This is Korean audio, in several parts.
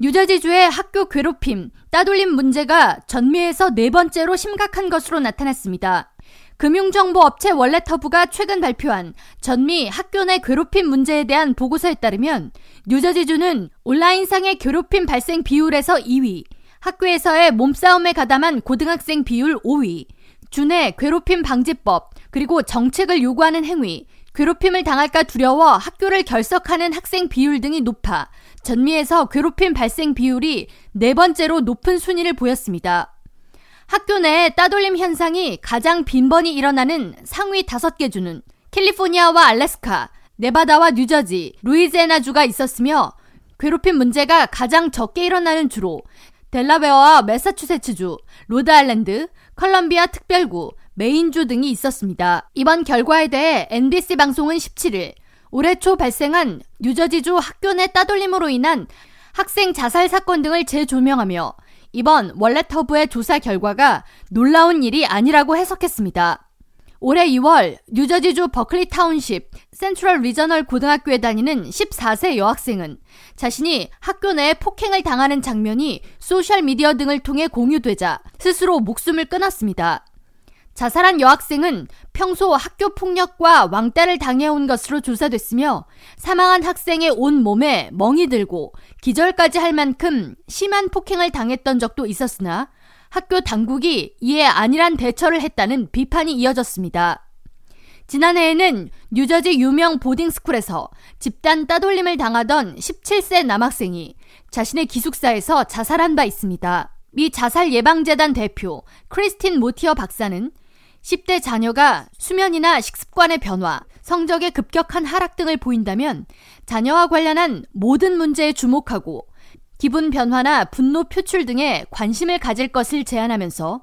뉴저지주의 학교 괴롭힘, 따돌림 문제가 전미에서 네 번째로 심각한 것으로 나타났습니다. 금융정보업체 월렛허브가 최근 발표한 전미 학교 내 괴롭힘 문제에 대한 보고서에 따르면 뉴저지주는 온라인상의 괴롭힘 발생 비율에서 2위, 학교에서의 몸싸움에 가담한 고등학생 비율 5위, 주내 괴롭힘 방지법, 그리고 정책을 요구하는 행위, 괴롭힘을 당할까 두려워 학교를 결석하는 학생 비율 등이 높아 전미에서 괴롭힘 발생 비율이 네 번째로 높은 순위를 보였습니다. 학교 내 따돌림 현상이 가장 빈번히 일어나는 상위 다섯 개 주는 캘리포니아와 알래스카, 네바다와 뉴저지, 루이지애나주가 있었으며 괴롭힘 문제가 가장 적게 일어나는 주로 델라웨어와 매사추세츠주, 로드아일랜드, 컬럼비아 특별구, 메인주 등이 있었습니다. 이번 결과에 대해 NBC 방송은 17일 올해 초 발생한 뉴저지주 학교 내 따돌림으로 인한 학생 자살 사건 등을 재조명하며 이번 월렛허브의 조사 결과가 놀라운 일이 아니라고 해석했습니다. 올해 2월 뉴저지주 버클리 타운십 센트럴 리저널 고등학교에 다니는 14세 여학생은 자신이 학교 내에 폭행을 당하는 장면이 소셜미디어 등을 통해 공유되자 스스로 목숨을 끊었습니다. 자살한 여학생은 평소 학교 폭력과 왕따를 당해온 것으로 조사됐으며 사망한 학생의 온 몸에 멍이 들고 기절까지 할 만큼 심한 폭행을 당했던 적도 있었으나 학교 당국이 이에 안일한 대처를 했다는 비판이 이어졌습니다. 지난해에는 뉴저지 유명 보딩스쿨에서 집단 따돌림을 당하던 17세 남학생이 자신의 기숙사에서 자살한 바 있습니다. 미 자살 예방재단 대표 크리스틴 모티어 박사는 10대 자녀가 수면이나 식습관의 변화, 성적의 급격한 하락 등을 보인다면 자녀와 관련한 모든 문제에 주목하고 기분 변화나 분노 표출 등에 관심을 가질 것을 제안하면서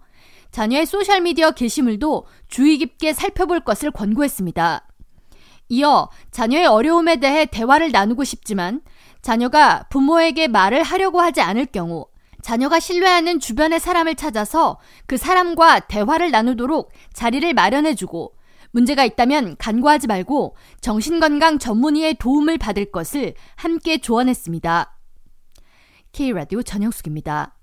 자녀의 소셜미디어 게시물도 주의 깊게 살펴볼 것을 권고했습니다. 이어 자녀의 어려움에 대해 대화를 나누고 싶지만 자녀가 부모에게 말을 하려고 하지 않을 경우 자녀가 신뢰하는 주변의 사람을 찾아서 그 사람과 대화를 나누도록 자리를 마련해주고 문제가 있다면 간과하지 말고 정신건강 전문의의 도움을 받을 것을 함께 조언했습니다. K라디오 전영숙입니다.